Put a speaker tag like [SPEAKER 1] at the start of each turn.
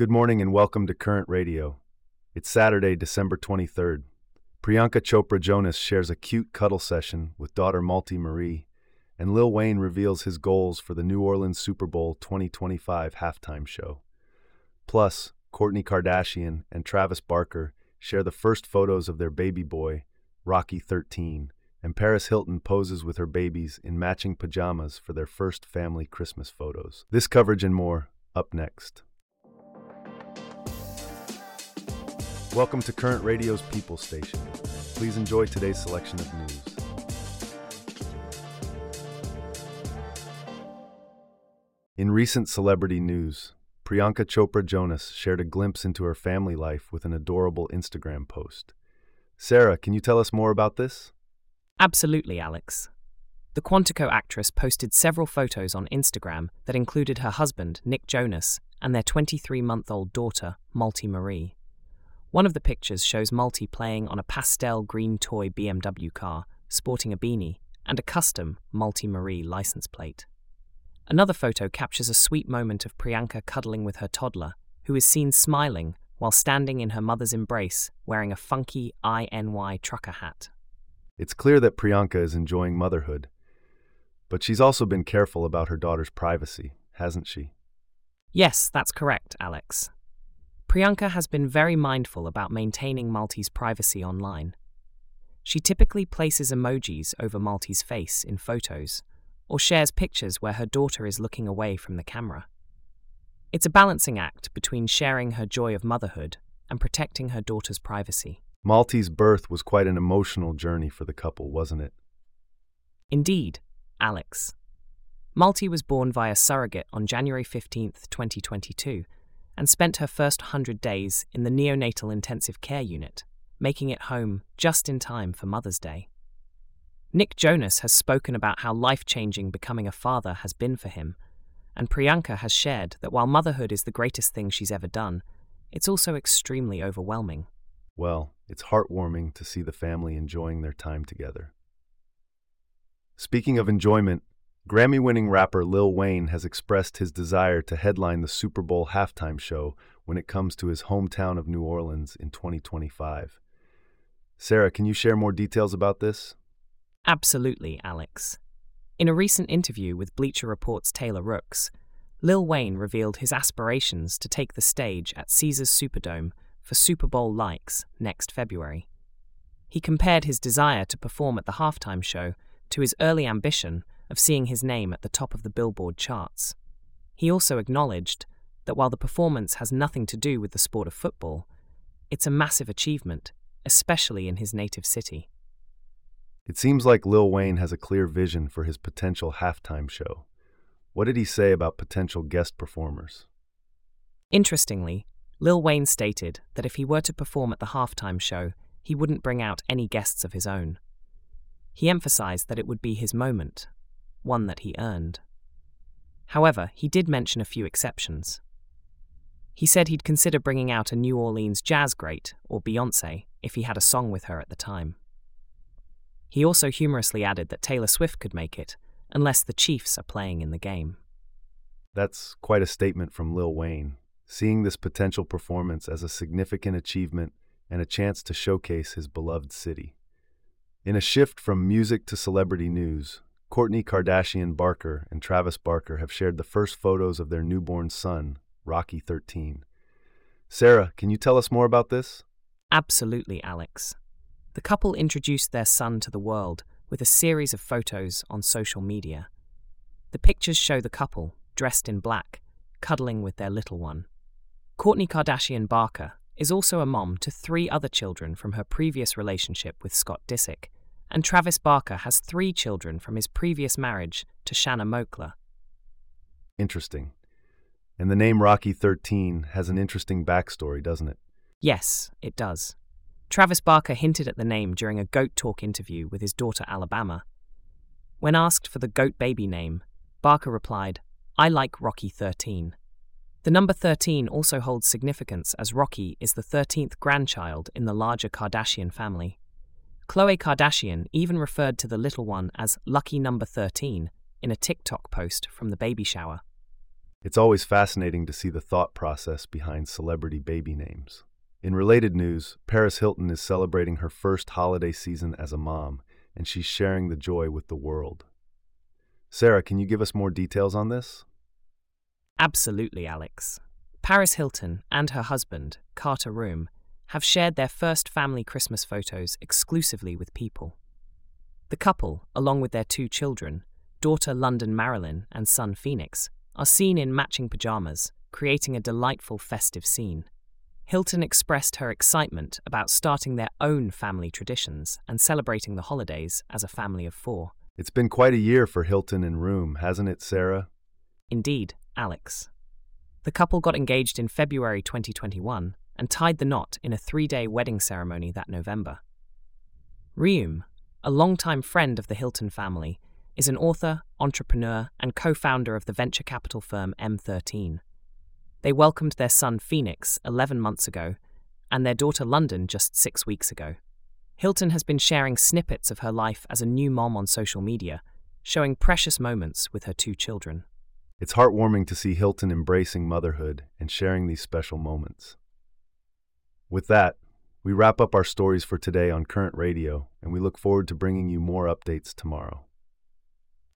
[SPEAKER 1] Good morning and welcome to Current Radio. It's Saturday, December 23rd. Priyanka Chopra Jonas shares a cute cuddle session with daughter Malti Marie, and Lil Wayne reveals his goals for the New Orleans Super Bowl 2025 halftime show. Plus, Kourtney Kardashian and Travis Barker share the first photos of their baby boy, Rocky 13, and Paris Hilton poses with her babies in matching pajamas for their first family Christmas photos. This coverage and more up next. Welcome to Current Radio's People Station. Please enjoy today's selection of news. In recent celebrity news, Priyanka Chopra Jonas shared a glimpse into her family life with an adorable Instagram post. Sarah, can you tell us more about this?
[SPEAKER 2] Absolutely, Alex. The Quantico actress posted several photos on Instagram that included her husband, Nick Jonas, and their 23 month old daughter, Malti Marie. One of the pictures shows Malti playing on a pastel green toy BMW car, sporting a beanie, and a custom Malti Marie license plate. Another photo captures a sweet moment of Priyanka cuddling with her toddler, who is seen smiling while standing in her mother's embrace wearing a funky INY trucker hat.
[SPEAKER 1] It's clear that Priyanka is enjoying motherhood, but she's also been careful about her daughter's privacy, hasn't she?
[SPEAKER 2] Yes, that's correct, Alex. Priyanka has been very mindful about maintaining Malti's privacy online. She typically places emojis over Malti's face in photos, or shares pictures where her daughter is looking away from the camera. It's a balancing act between sharing her joy of motherhood and protecting her daughter's privacy.
[SPEAKER 1] Malti's birth was quite an emotional journey for the couple, wasn't it?
[SPEAKER 2] Indeed, Alex. Malti was born via surrogate on January 15, 2022 and spent her first 100 days in the neonatal intensive care unit, making it home just in time for Mother's Day. Nick Jonas has spoken about how life changing becoming a father has been for him, and Priyanka has shared that while motherhood is the greatest thing she's ever done, it's also extremely overwhelming.
[SPEAKER 1] Well, it's heartwarming to see the family enjoying their time together. Speaking of enjoyment, Grammy winning rapper Lil Wayne has expressed his desire to headline the Super Bowl halftime show when it comes to his hometown of New Orleans in 2025. Sarah, can you share more details about this?
[SPEAKER 2] Absolutely, Alex. In a recent interview with Bleacher Report's Taylor Rooks, Lil Wayne revealed his aspirations to take the stage at Caesars Superdome for Super Bowl LIX next February. He compared his desire to perform at the halftime show to his early ambition of seeing his name at the top of the Billboard charts. He also acknowledged that while the performance has nothing to do with the sport of football, it's a massive achievement, especially in his native city.
[SPEAKER 1] It seems like Lil Wayne has a clear vision for his potential halftime show. What did he say about potential guest performers?
[SPEAKER 2] Interestingly, Lil Wayne stated that if he were to perform at the halftime show, he wouldn't bring out any guests of his own. He emphasized that it would be his moment, one that he earned. However, he did mention a few exceptions. He said he'd consider bringing out a New Orleans jazz great, or Beyonce, if he had a song with her at the time. He also humorously added that Taylor Swift could make it, unless the Chiefs are playing in the game.
[SPEAKER 1] That's quite a statement from Lil Wayne, seeing this potential performance as a significant achievement and a chance to showcase his beloved city. In a shift from music to celebrity news, Kourtney Kardashian Barker and Travis Barker have shared the first photos of their newborn son, Rocky 13. Sarah, can you tell us more about this?
[SPEAKER 2] Absolutely, Alex. The couple introduced their son to the world with a series of photos on social media. The pictures show the couple, dressed in black, cuddling with their little one. Kourtney Kardashian Barker is also a mom to three other children from her previous relationship with Scott Disick and Travis Barker has three children from his previous marriage to Shanna Moakler.
[SPEAKER 1] Interesting. And the name Rocky 13 has an interesting backstory, doesn't it?
[SPEAKER 2] Yes, it does. Travis Barker hinted at the name during a Goat Talk interview with his daughter Alabama. When asked for the goat baby name, Barker replied, I like Rocky 13. The number 13 also holds significance as Rocky is the 13th grandchild in the larger Kardashian family. Khloe Kardashian even referred to the little one as lucky number 13 in a TikTok post from the baby shower.
[SPEAKER 1] It's always fascinating to see the thought process behind celebrity baby names. In related news, Paris Hilton is celebrating her first holiday season as a mom, and she's sharing the joy with the world. Sarah, can you give us more details on this?
[SPEAKER 2] Absolutely, Alex. Paris Hilton and her husband, Carter Reum, have shared their first family Christmas photos exclusively with people. The couple, along with their two children, daughter London Marilyn and son Phoenix, are seen in matching pajamas, creating a delightful festive scene. Hilton expressed her excitement about starting their own family traditions and celebrating the holidays as a family of four.
[SPEAKER 1] It's been quite a year for Hilton and Reum, hasn't it, Sarah?
[SPEAKER 2] Indeed, Alex. The couple got engaged in February 2021 and tied the knot in a three day wedding ceremony that November. Reum, a longtime friend of the Hilton family, is an author, entrepreneur, and co founder of the venture capital firm M13. They welcomed their son Phoenix 11 months ago and their daughter London just six weeks ago. Hilton has been sharing snippets of her life as a new mom on social media, showing precious moments with her two children.
[SPEAKER 1] It's heartwarming to see Hilton embracing motherhood and sharing these special moments. With that, we wrap up our stories for today on Current Radio, and we look forward to bringing you more updates tomorrow.